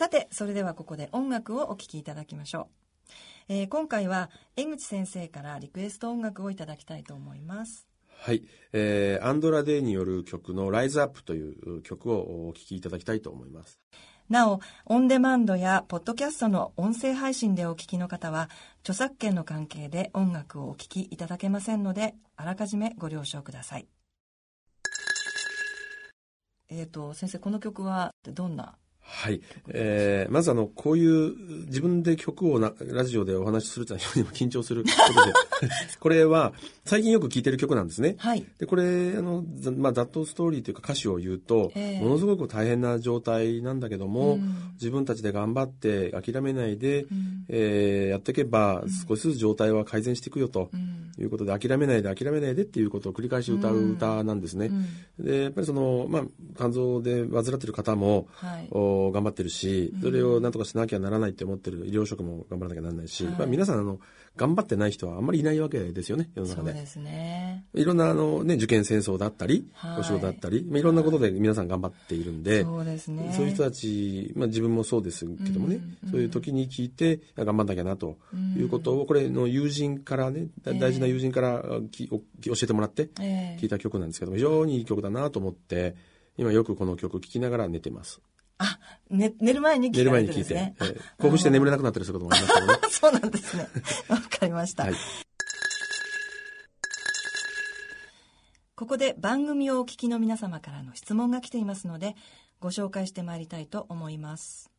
さてそれではここで音楽をお聴きいただきましょう、えー今回は江口先生からリクエスト音楽をいただきたいと思いますはい、えーアンドラ・デイによる曲の「ライズアップという曲をお聴きいただきたいと思います。なお、オンデマンドやポッドキャストの音声配信でお聞きの方は、著作権の関係で音楽をお聴きいただけませんので、あらかじめご了承ください。えっ、と、先生、この曲はどんなはい、えーまずあのこういう自分で曲をなラジオでお話しするというのは非常に緊張する ことで。これは最近よく聴いてる曲なんですね。はい。でこれあの、ざまあ、ざっとストーリーというか歌詞を言うと、ええ。ものすごく大変な状態なんだけども、うん。自分たちで頑張って諦めないで、うん。えーやっていけば少しずつ状態は改善していくよとうん。いうことで、諦めないで諦めないでっていうことを繰り返し歌う歌なんですね。でやっぱりその、まあ、肝臓で患ってる方も、はい。お頑張ってるし、それをなんとかしなきゃならないって思ってる医療職も頑張らなきゃならないし、はい。まあ、皆さんあの頑張ってない人はあんまりいないわけですよね世の中で。そうですね。いろんなあの、ね、受験戦争だったり、はい。お仕事だったり、まあ、いろんなことで皆さん頑張っているんで、そうですね。そういう人たち、まあ、自分もそうですけどもね、うん。そういう時に聞いて頑張んなきゃなということを、これの友人からねだ大事な友人からきお教えてもらってええ。聞いた曲なんですけども非常にいい曲だなと思って今よくこの曲聴きながら寝てますあ、ね、寝る前に聞か寝る前に聞いて、興奮して眠れなくなったりすることもありますけどねあ そうなんですね。わかりました。はいここで番組をお聞きの皆様からの質問が来ていますので、ご紹介してまいりたいと思います。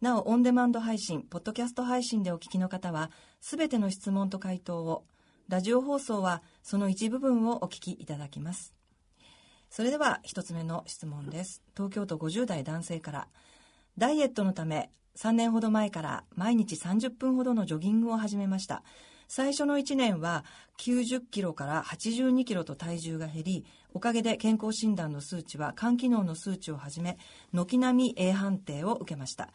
なお、オンデマンド配信、ポッドキャスト配信でお聞きの方は、すべての質問と回答を、ラジオ放送はその一部分をお聞きいただきます。それでは一つ目の質問です。東京都50代男性から。ダイエットのため3年ほど前から毎日30分ほどのジョギングを始めました。最初の1年は90キロから82キロと体重が減り、おかげで健康診断の数値は肝機能の数値をはじめ、軒並み A 判定を受けました。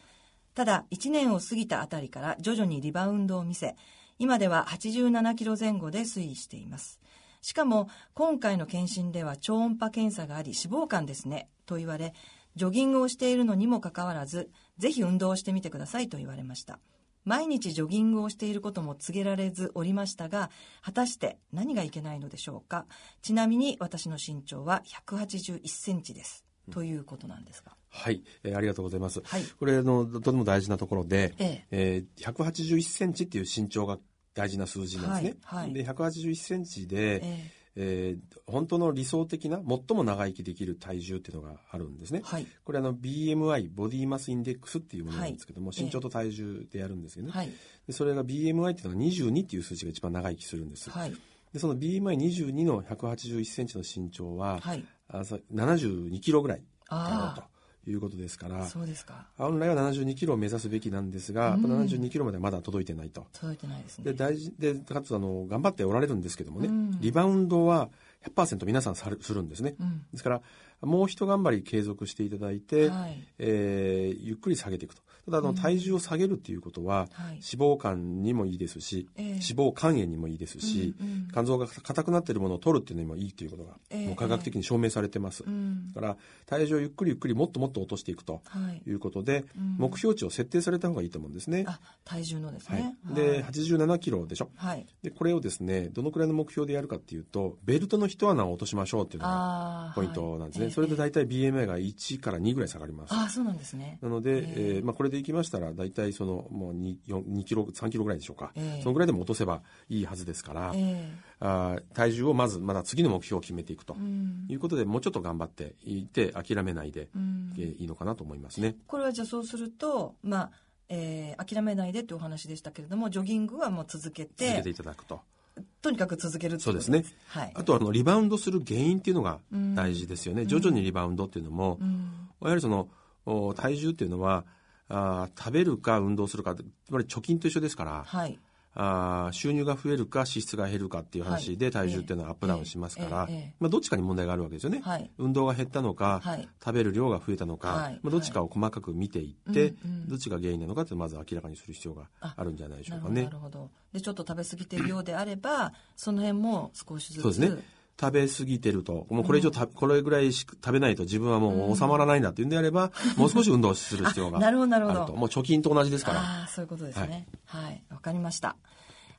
ただ、1年を過ぎたあたりから徐々にリバウンドを見せ、今では87キロ前後で推移しています。しかも、今回の検診では超音波検査があり脂肪肝ですね、と言われ、ジョギングをしているのにもかかわらず、ぜひ運動をしてみてくださいと言われました。毎日ジョギングをしていることも告げられずおりましたが、果たして何がいけないのでしょうか。ちなみに私の身長は181センチです。ということなんですが。はい、えーありがとうございます。はいこれのとても大事なところで、ええー181センチっていう身長が大事な数字なんですね。はいはいで181センチで、ええー本当の理想的な最も長生きできる体重っていうのがあるんですね。はい。これあの BMI ボディマスインデックスっていうものなんですけども、はい身長と体重でやるんですよね。はい。でそれが BMI っていうのが22っていう数字が一番長生きするんです。はい。でその BMI22 の181センチの身長は、はい。あさ72キロぐらいだあろうということですからあ、そうですか。本来は72キロを目指すべきなんですが、やっぱ72キロまではまだ届いてないと。届いてないですね。で大事でかつあの頑張っておられるんですけどもね、うんリバウンドは100%皆さんするんですね、うんですからもう一頑張り継続していただいて、はい。えーゆっくり下げていくとただあの体重を下げるっていうことは、はい脂肪肝にもいいですし、ええ脂肪肝炎にもいいですし、うんうん肝臓が硬くなっているものを取るっていうのにもいいということが、ええもう科学的に証明されてます、うん。だから体重をゆっくりゆっくりもっともっと落としていくとはい。いうことで、うん目標値を設定された方がいいと思うんですね。あ、体重のですはいね。で87キロでしょ？はい。でこれをですねどのくらいの目標でやるかっていうとベルトの一穴を落としましょうっていうのが。ポイントなんですね、はいそれで大体 BMI が1から2ぐらい下がりますああ、そうなんですね。なので、ええーまあ、これでいきましたら大体そのもう 2, 4 2キロ3キロぐらいでしょうか、ええそのぐらいでも落とせばいいはずですから、えあー体重をまずまだ次の目標を決めていくと。いうことで、もうちょっと頑張っていて諦めないで、うんえーいいのかなと思いますね。これはじゃあそうすると、まあ、えー諦めないでっていうお話でしたけれども、ジョギングはもう続けて、続けていただくと。とにかく続けるそうですね。はい。あとはあのリバウンドする原因っていうのが大事ですよね。徐々にリバウンドっていうのも、うん。やはりそのお体重っていうのはあー食べるか運動するかつまり貯金と一緒ですから、はい。あー収入が増えるか支出が減るかっていう話ではい。体重っていうのはアップダウンしますから、ええええまあ、どっちかに問題があるわけですよね、はい。運動が減ったのか、はい。食べる量が増えたのか、はい。まあ、どっちかを細かく見ていって、うんうん。どっちが原因なのかってまず明らかにする必要があるんじゃないでしょうかね。なるほど。で、ちょっと食べ過ぎてるようであれば、その辺も少しずつ。そうですね食べ過ぎてると、もうこれ以上た、これぐらいし食べないと自分はもう収まらないんだっていうんであれば、もう少し運動する必要があなるほどなるるほどと。もう貯金と同じですから。ああ、そういうことですね。はい。わ、かりました。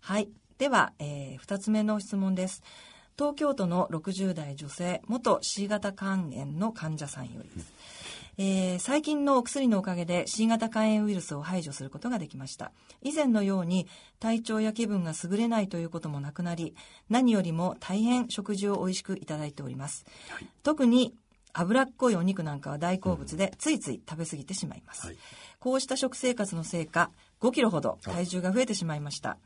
はい。では、えー、二つ目の質問です。東京都の60代女性、元 C 型肝炎の患者さんよりです。えー最近のお薬のおかげで C 型肝炎ウイルスを排除することができました。以前のように体調や気分が優れないということもなくなり、何よりも大変食事を美味しくいただいております。特に脂っこいお肉なんかは大好物で、ついつい食べ過ぎてしまいます。はいこうした食生活のせいか、5キロほど体重が増えてしまいました。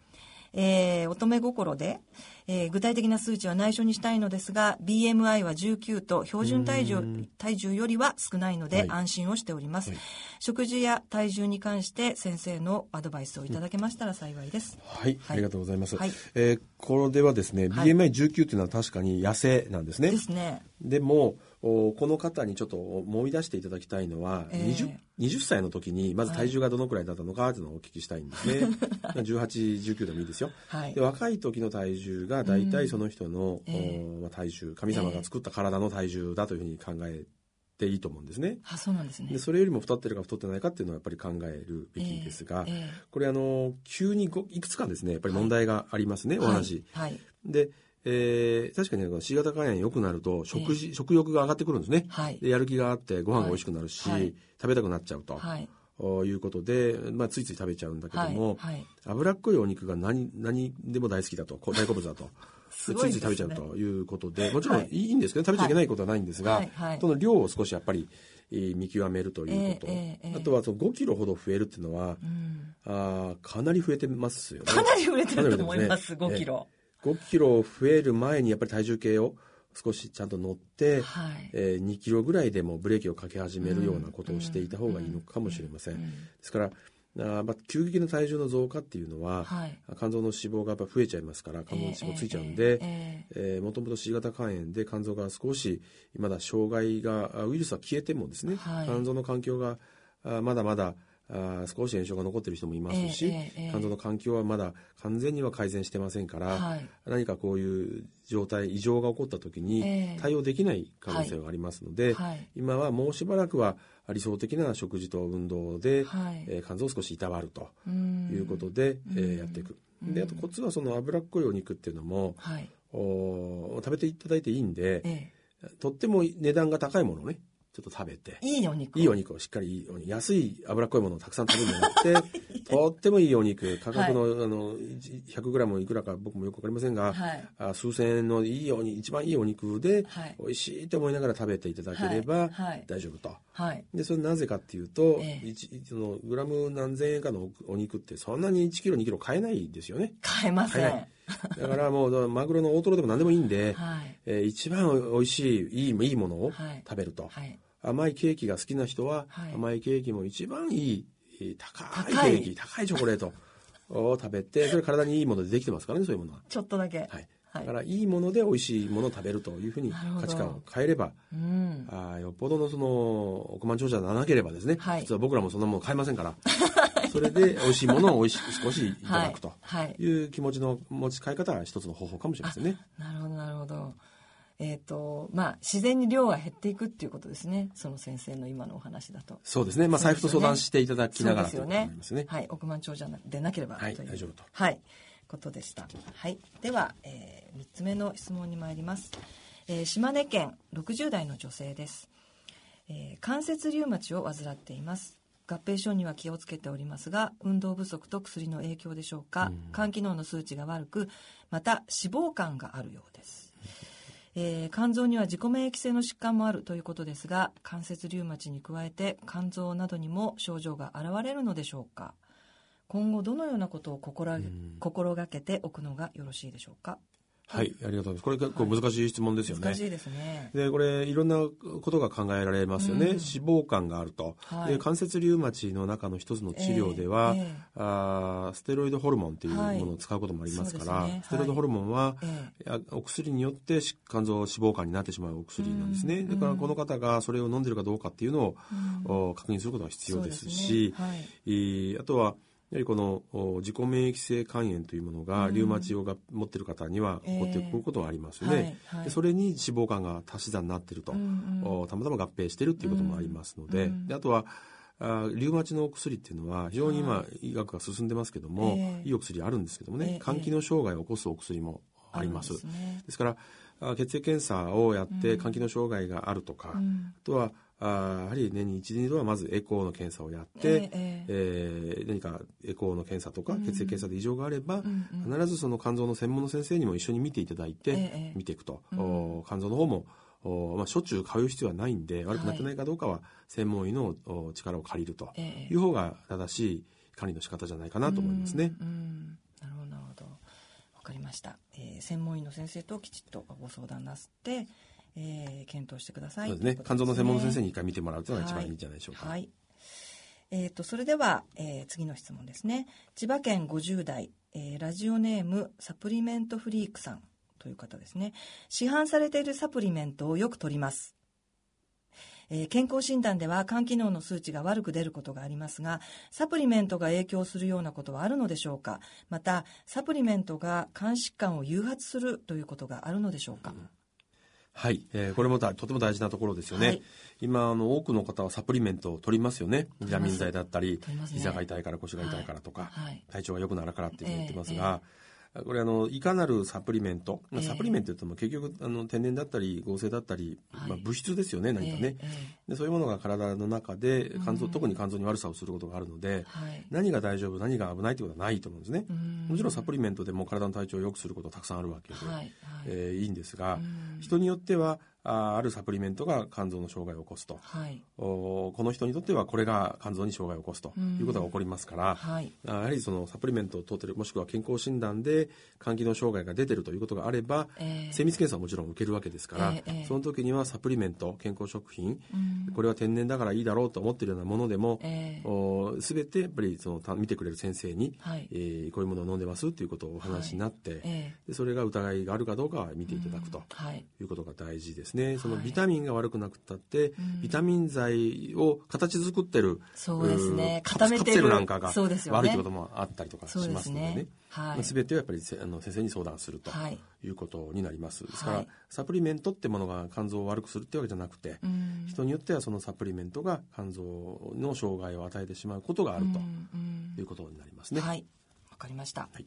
えー乙女心で、えー具体的な数値は内緒にしたいのですが、BMI は19と標準体重体重よりは少ないのはいで安心をしております、はい食事や体重に関して先生のアドバイスをいただけましたら幸いです。はい、はいありがとうございます。はいえーこれではですね、はい BMI19 っていうのは確かに痩せなんですね。ですね。でも、おこの方にちょっと思い出していただきたいのは、ええ 20, 20歳の時にまず体重がどのくらいだったのかっていうのをお聞きしたいんですね。18、19でもいいですよ。はいで。若い時の体重が大体その人の、ええおまあ体重、神様が作った体の体重だというふうに考えていいと思うんですね。あ、そうなんですねで。それよりも太ってるか太ってないかっていうのはやっぱり考えるべきですが、ええこれあの、急にごいくつかですね、やっぱり問題がありますね、お話。はい。はい。で、えー確かにねこの C 型肝炎良くなると食事、食欲が上がってくるんですね。はい。でやる気があってご飯が美味しくなるし、はいはい食べたくなっちゃうと、はい。おいうことで、まあ、ついつい食べちゃうんだけどはい。も、はい。脂っこいお肉が何何でも大好きだとこ大好物だと。ついつい食べちゃうということで、もちろんはいいいんですけど、食べちゃいけないことはないんですが、その量を少しやっぱりえー見極めるということ、ええええええあとはその5キロほど増えるっていうのは、うん。あーかなり増えてますよね。かなり売れてると思います、5かなり売れてますねキロ。5キロ増える前にやっぱり体重計を少しちゃんと乗って、はい。えー2キロぐらいでもブレーキをかけ始めるようなことをしていた方がいいのかもしれません。うんですからあーまあ、急激な体重の増加っていうのは、はい。肝臓の脂肪がやっぱ増えちゃいますから肝臓の脂肪ついちゃうんで、ええもともと C 型肝炎で肝臓が少しまだ障害があウイルスは消えてもですね、はい肝臓の環境があまだまだあ少し炎症が残っている人もいますし、ええ肝臓の環境はまだ完全には改善してませんから、はい。何かこういう状態異常が起こった時にええ対応できない可能性がありますので、はい。今はもうしばらくは理想的な食事と運動で、はい。えー肝臓を少しいたわるとうんいうことで、えーうんやっていく。うんであとコツはその脂っこいお肉っていうのもはい。お食べていただいていいんで、えとっても値段が高いものをねちょっと食べてえ。いいお肉。いいお肉をしっかりいいお肉安い脂っこいものをたくさん食べるんじゃなくてとってもいいお肉価格の,、あの 100g いくらか僕もよく分かりませんが、はい。あ数千円のいいお肉一番いいお肉ではい。美味しいと思いながら食べていただければはいはい大丈夫と。はい。でそれなぜかっていうと、ええ一そのグラム何千円かのお肉ってそんなに1キロ2キロ買えないですよね買えません。買えは だからもうマグロの大トロでも何でもいいんで、い。えー一番おいしいいいいいものをはい食べると、はい。甘いケーキが好きな人は、はい甘いケーキも一番いいえー高いケーキ高いチョコレートを食べてそれ体にいいものでできてますからねそういうものは。ちょっとだけ。はいはいだからいいもので美味しいものを食べるというふうに価値観を変えればうん。あーよっぽどのその億万長者でなければですね、はい実は僕らもそんなもの買えませんから それで美味しいものを美味しく少しいたはいだくと。はい。いう気持ちの持ち替え方は一つの方法かもしれませんね。なるほど、なるほど。えっ、と、まあ、自然に量が減っていくっていうことですね。その先生の今のお話だと。そうですね。まあ財布と相談していただきながらということになりますね。はい。億万長者でなければはい大丈夫とはい。ことでした。はい。では、えー、3つ目の質問に参ります。えー島根県60代の女性です。えー関節リウマチを患っています。合併症には気をつけておりますが、運動不足と薬の影響でしょうか、肝機能の数値が悪く、また脂肪肝があるようです。えー肝臓には自己免疫性の疾患もあるということですが関節リウマチに加えて肝臓などにも症状が現れるのでしょうか。今後どのようなことを心が心がけておくのがよろしいでしょうかはい、ありがとうございます。これ結構難しい質問ですよね。難しいですね。で、これ、いろんなことが考えられますよね。うん。脂肪肝があると、はい。で。関節リウマチの中の一つの治療では、ええええ。あーステロイドホルモンっていうものを使うこともありますから、はい。ねステロイドホルモンは、えあお薬によってし肝臓脂肪肝になってしまうお薬なんですね。うん。だからこの方がそれを飲んでるかどうかっていうのを、うん。お確認することが必要ですし、ね。はい。えーあとは、やはりこのお自己免疫性肝炎というものが、リウマチをが持っている方には起こってくることがありますよね。はいはい。でそれに脂肪肝が足し算になっていると、うん。うんおたまたま合併しているっていうこともありますので,、であとはあリウマチのお薬っていうのは非常に今、医学が進んでますけども、ええ。いいお薬あるんですけどもね、ええ。肝機能障害を起こすお薬もあります。ですね。からあ血液検査をやって肝機能障害があるとか、ん。あとはあやはり年に一、二度はまずエコーの検査をやって、えええー何かエコーの検査とか血液検査で異常があれば、ん必ずその肝臓の専門の先生にも一緒に見ていただいて、ええ見ていくと、お肝臓の方もおまあ、しょっちゅう通う必要はないんで悪くなってないかどうかは専門医のお力を借りるとええ。いう方が正しい管理の仕方じゃないかなと思いますね。うんうん。なるほどわかりました、えー専門医の先生ときちっとご相談なさって、えー検討してください。そうですね。といこと肝臓の専門の先生にに一回見てもらうというのが一番いいんじゃないでしょうか。はい、えー、とそれでは、えー次の質問ですね。千葉県50代、えーラジオネームサプリメントフリークさんという方ですね。市販されているサプリメントをよく取ります。えー健康診断では肝機能の数値が悪く出ることがありますがサプリメントが影響するようなことはあるのでしょうか。またサプリメントが肝疾患を誘発するということがあるのでしょうか、はい、えーこれもだとても大事なところですよね。はい。今あの多くの方はサプリメントを取りますよね。ビタミン剤だったりね。膝が痛いから腰が痛いからとか、はい。はい。体調が良くなるからって言ってますえが、これあのいかなるサプリメント、サプリメントといっても結局あの天然だったり合成だったり、はい。まあ、物質ですよね何かね、でそういうものが体の中で肝臓、特に肝臓に悪さをすることがあるので、はい。何が大丈夫何が危ないということはないと思うんですね。ん。もちろんサプリメントでも体の体調を良くすることたくさんあるわけで、えーいいんですが、うん。人によってはああるサプリメントが肝臓の障害を起こすと、はい。おこの人にとってはこれが肝臓に障害を起こすということが起こりますから、はい。あやはりそのサプリメントを取ってるもしくは健康診断で肝機能障害が出てるということがあれば、えー精密検査はもちろん受けるわけですから、ええええ。その時にはサプリメント健康食品、うん。これは天然だからいいだろうと思ってるようなものでも、えーお全てやっぱりそのた見てくれる先生に、はい。えーこういうものを飲んでますっていうことをお話になって、えでそれが疑いがあるかどうかは見ていただくと。ーはい。いうことが大事ですね。そのはい。ビタミンが悪くなくったって、ビタミン剤を形作ってる、そうですね。固めてる。カプセルなんかが悪いってこともあったりとかしますすのでね。ね。はい。まあ全てはやっぱりせあの先生に相談するとはい。いうことになります。ですから、はい。サプリメントってものが肝臓を悪くするってわけじゃなくて、うん。人によってはそのサプリメントが肝臓の障害を与えてしまうことがあるとうんうん。いうことになりますね。はい。わかりました、い。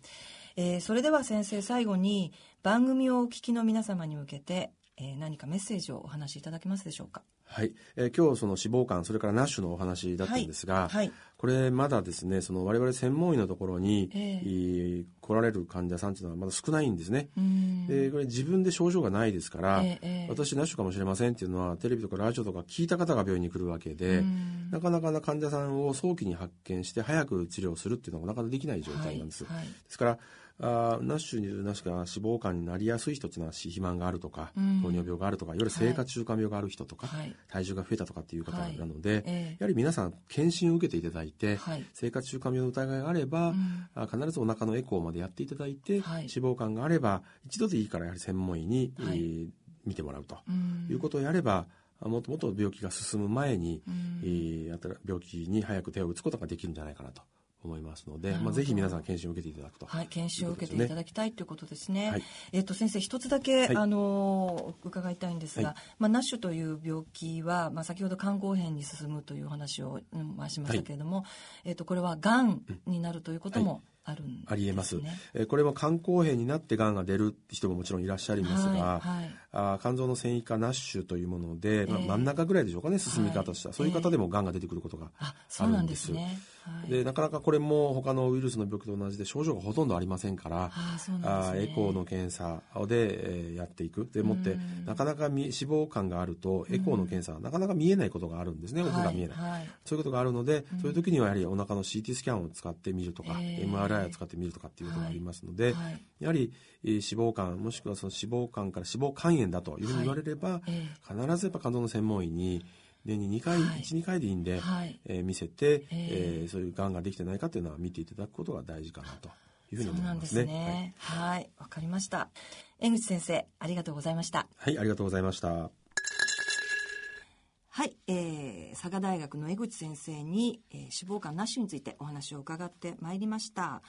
えーそれでは先生最後に番組をお聞きの皆様に向けて、えー何かメッセージをお話しいただけますでしょうか？はい、えー今日その脂肪肝それからナッシュのお話だったんですが、はい。はい。これまだですねその我々専門医のところに、ええ。えー来られる患者さんっていうのはまだ少ないんですね。うん。でこれ自分で症状がないですから、ええええ。私ナッシュかもしれませんっていうのはテレビとかラジオとか聞いた方が病院に来るわけで、うん。なかなかな患者さんを早期に発見して早く治療するっていうのがなかなかできない状態なんです。はい。はい。ですからあーナッシュになしか脂肪肝になりやすい人っていうのは肥満があるとか、うん。糖尿病があるとかい。わゆる生活習慣病がある人とか、はい。体重が増えたとかっていう方はい。なので、ええ。やはり皆さん検診を受けていただいて、はい。生活習慣病の疑いがあれば、ん。あ必ずお腹のエコーまでやっていただいて、はい脂肪肝があれば一度でいいからやはり専門医に、はい。えー見てもらうと。うん。いうことをやれば、あもっともっと病気が進む前に、うん。えー病気に早く手を打つことができるんじゃないかなと思いますので、まあ、ぜひ皆さん検診を受けていただくと。はい、研修を受けていただきたいということですね。はいえっ、と先生一つだけ、はい。あのー伺いたいんですが、はい。まあナッシュという病気はまあ先ほど肝硬変に進むというお話を、うんまあ、しましたけれども、えっ、とこれはがんになるということもあるんねありえます、えーこれも肝硬変になってがんが出る人ももちろんいらっしゃいますが、はいはい。あー肝臓の繊維化ナッシュというもので、まあええ真ん中ぐらいでしょうかね進み方としては、はい。そういう方でもがんが出てくることがあ、そうなんですでなかなかこれも他のウイルスの病気と同じで症状がほとんどありませんからあね。あエコーの検査で、えーやっていく。でもってうん。なかなかみ脂肪肝があるとエコーの検査はなかなか見えないことがあるんですね、奥が見えない、そういうことがあるので、そういう時にはやはりお腹の CT スキャンを使ってみるとか、ええ MRI を使ってみるとかっていうことがありますので、はいやはり、えー脂肪肝もしくはその脂肪肝から脂肪肝炎だというふうに言われれば、え必ずやっぱ肝臓の専門医に年に2回、はい12回でいいんで、見せて、ええーそういうがんができてないかっていうのは見ていただくことが大事かなというふうに思いますね。ね。はい、わ、かりました。江口先生、ありがとうございました。はい、はい、ありがとうございました。はい、えー、佐賀大学の江口先生に、えー、脂肪肝なしについてお話を伺ってまいりました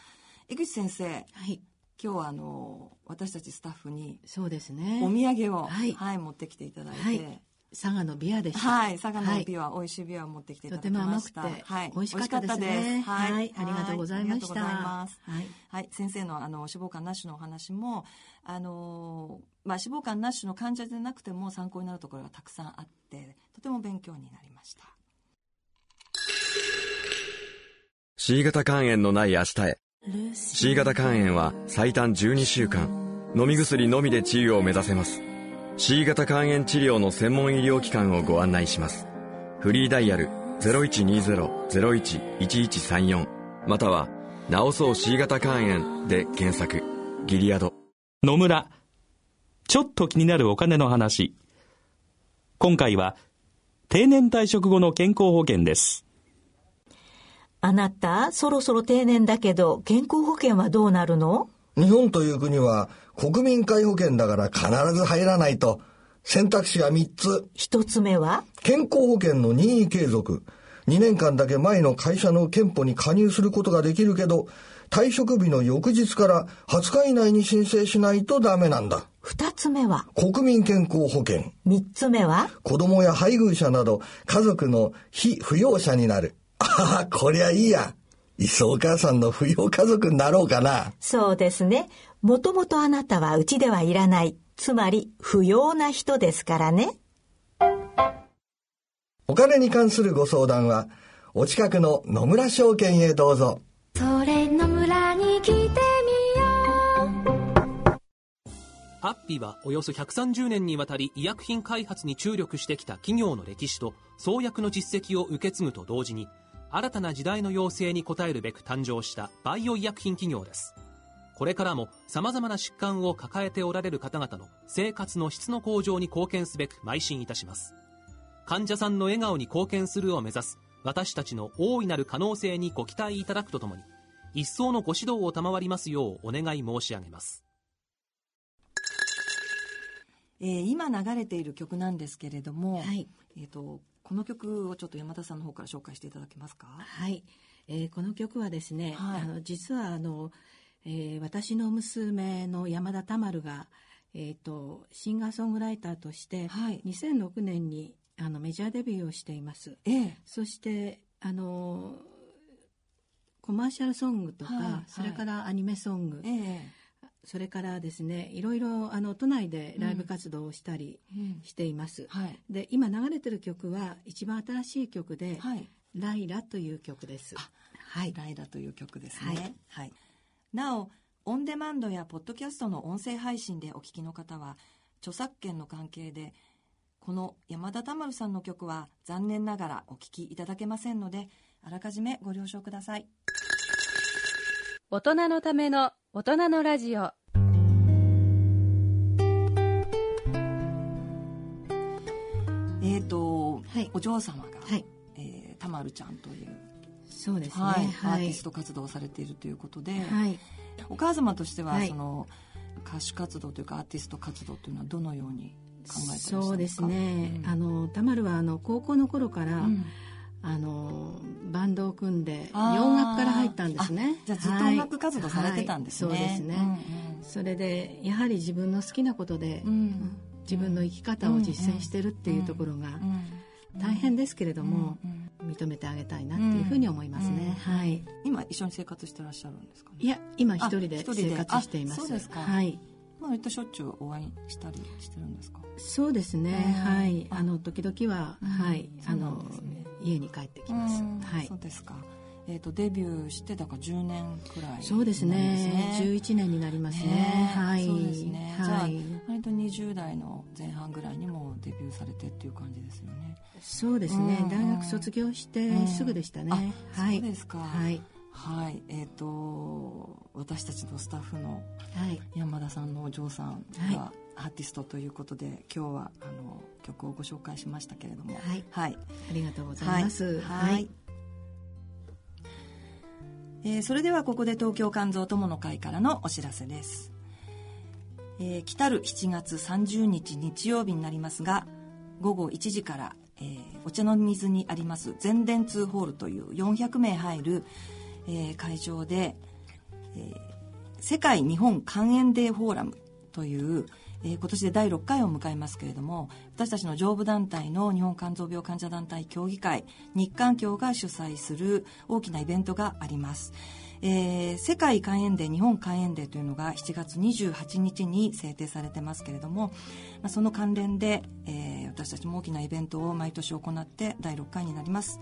江口先生はい。今日はあの私たちスタッフにそうですね。お土産を、はいはい、持ってきていただいて、はい佐賀のビアでした。はい、佐賀のビワ、美味しいビワを持ってきていただきました。とても甘くてはい、美味しかったですね。はい、はい。ありがとうございました。ありがとうございます。はい。はい、先生のあの脂肪肝なしのお話も、あのまあ脂肪肝なしの患者でなくても参考になるところがたくさんあって、とても勉強になりました。C 型肝炎のない明日へ。C 型肝炎は最短12週間。飲み薬のみで治癒を目指せます C 型肝炎治療の専門医療機関をご案内しますフリーダイヤル0120-01-1134または「治そう C 型肝炎」で検索ギリアド野村。ちょっと気になるお金の話。今回は、定年退職後の健康保険です。あなた、そろそろ定年だけど、健康保険はどうなるの？日本という国は国民皆保険だから必ず入らないと。選択肢は3つ。一つ目は？健康保険の任意継続。2年間だけ前の会社の憲法に加入することができるけど、退職日の翌日から20日以内に申請しないとダメなんだ。二つ目は？国民健康保険。三つ目は？子供や配偶者など家族の非扶養者になる。ああ、こりゃいいや。いっそお母さんの扶養家族になろうかな。そうですね。もともとあなたはうちではいらない。つまり、不要な人ですからね。お金に関するご相談は、お近くの野村証券へどうぞ。それの村に来てみようアッピはおよそ130年にわたり医薬品開発に注力してきた企業の歴史と創薬の実績を受け継ぐと同時に新たな時代の要請に応えるべく誕生したバイオ医薬品企業ですこれからも様々な疾患を抱えておられる方々の生活の質の向上に貢献すべく邁進いたします患者さんの笑顔に貢献するを目指す私たちの大いなる可能性にご期待いただくとともに一層のご指導を賜りますようお願い申し上げますえー今流れている曲なんですけれども、はい。えっ、と、この曲をちょっと山田さんの方から紹介していただけますか？はい。えーこの曲はですね、はいあの実はあの、えー私の娘の山田たまるが、えー、とシンガーソングライターとして、はい2006年にあのメジャーデビューをしています。ええそしてあのコマーシャルソングとか、はいはいそれからアニメソング、ええそれからですねいろいろあの都内でライブ活動をしたりうんしています。はい。で今流れてる曲は一番新しい曲で「はい。ライラ」という曲です。はい、ライラという曲ですね。ははいい。なお、オンデマンドやポッドキャストの音声配信でお聞きの方は、著作権の関係で、この山田たまるさんの曲は残念ながらお聞きいただけませんので、あらかじめご了承ください。大人のための大人のラジオ。えっ、と、はい。お嬢様が、はい。えーたまるちゃんという、そうですね。はい。はい。アーティスト活動をされているということで、はい。お母様としては、はい。その歌手活動というかアーティスト活動というのはどのように考えてそうですね。うん。あのたまるはあの高校の頃から、うん。あのバンドを組んで洋楽から入ったんですね。あじゃあずっと音楽活動されてたんですね。はい。はいそうですね。それでやはり自分の好きなことで、うん。うん。自分の生き方を実践してるっていうところがうん。大変ですけれども、うんうん認めてあげたいなっていうふうに思いますね。うんはい。今一緒に生活してらっしゃるんですか？ね。いや今一人で生活しています。あそうですかはい。まあ割としょっちゅうお会いしたりしてるんですか？そうですね。うんはい。あの時々は、うんはい。あのね家に帰ってきます。うんはいそう。ですか。えっ、とデビューしてだから10年くらい、そうですね。十11年になりますね。ねはい。そうですね。じゃあはい。割と20代の前半ぐらいにもデビューされてっていう感じですよね。そうですね。うん大学卒業してすぐでしたね。あはい。そうですか。はい。はい。えっ、と私たちのスタッフのはい。山田さんのお嬢さんはいがアーティストということで、今日はあの曲をご紹介しましたけれども、はいはい、ありがとうございます。はいはいえーそれではここで東京肝臓友の会からのお知らせです、えー来る7月30日日曜日になりますが午後1時からえー、お茶の水にあります全電通ホールという400名入る、えー、会場で、え、世界日本肝炎デーフォーラムという、えー、今年で第6回を迎えますけれども私たちの上部団体の日本肝臓病患者団体協議会日韓協が主催する大きなイベントがあります。えー、世界肝炎デー日本肝炎デーというのが7月28日に制定されてますけれども、まあ、その関連で、えー、私たちも大きなイベントを毎年行って第6回になります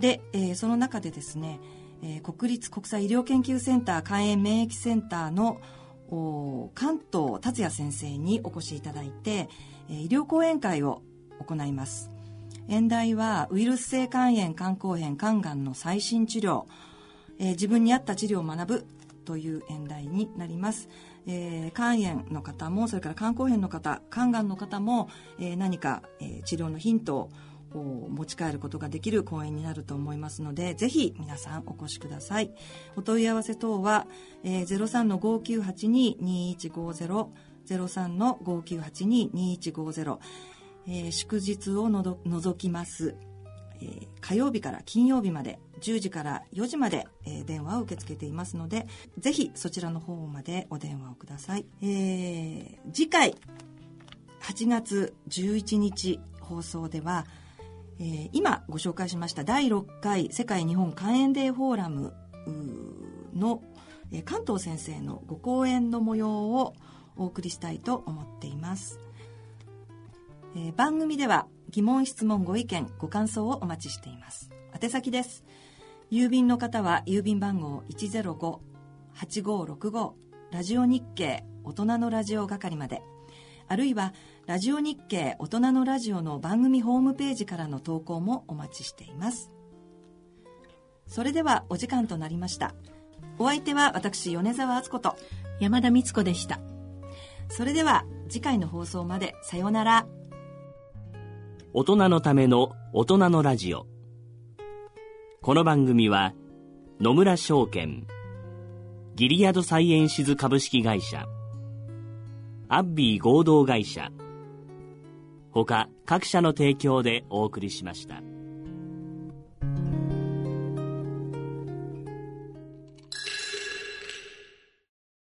で、えー、その中でですね、えー、国立国際医療研究センター肝炎免疫センターの関東達也先生にお越しいただいて、えー、医療講演会を行います演題はウイルス性肝炎肝硬変肝がんの最新治療えー、自分に合った治療を学ぶという演題になります。えー、肝炎の方も、それから肝硬変の方、肝がんの方も、えー、何か、えー、治療のヒントを持ち帰ることができる講演になると思いますので、ぜひ皆さんお越しください。お問い合わせ等は、えー、03-5982-2150、03-5982-2150、えー、祝日をのど除きます。火曜日から金曜日まで10時から4時まで、電話を受け付けていますのでぜひそちらの方までお電話をください、えー、次回8月11日放送では、えー、今ご紹介しました第6回世界日本肝炎デーフォーラムの、えー、関東先生のご講演の模様をお送りしたいと思っています、えー、番組では疑問質問ご意見ご感想をお待ちしています。宛先です。郵便の方は郵便番号105-8565ラジオ日経大人のラジオ係まで。あるいはラジオ日経大人のラジオの番組ホームページからの投稿もお待ちしています。それではお時間となりました。お相手は私米沢敦子と。山田光子でした。それでは次回の放送までさようなら。大人のための大人のラジオ。この番組は野村証券ギリアドサイエンシズ株式会社アッビー合同会社他各社の提供でお送りしました。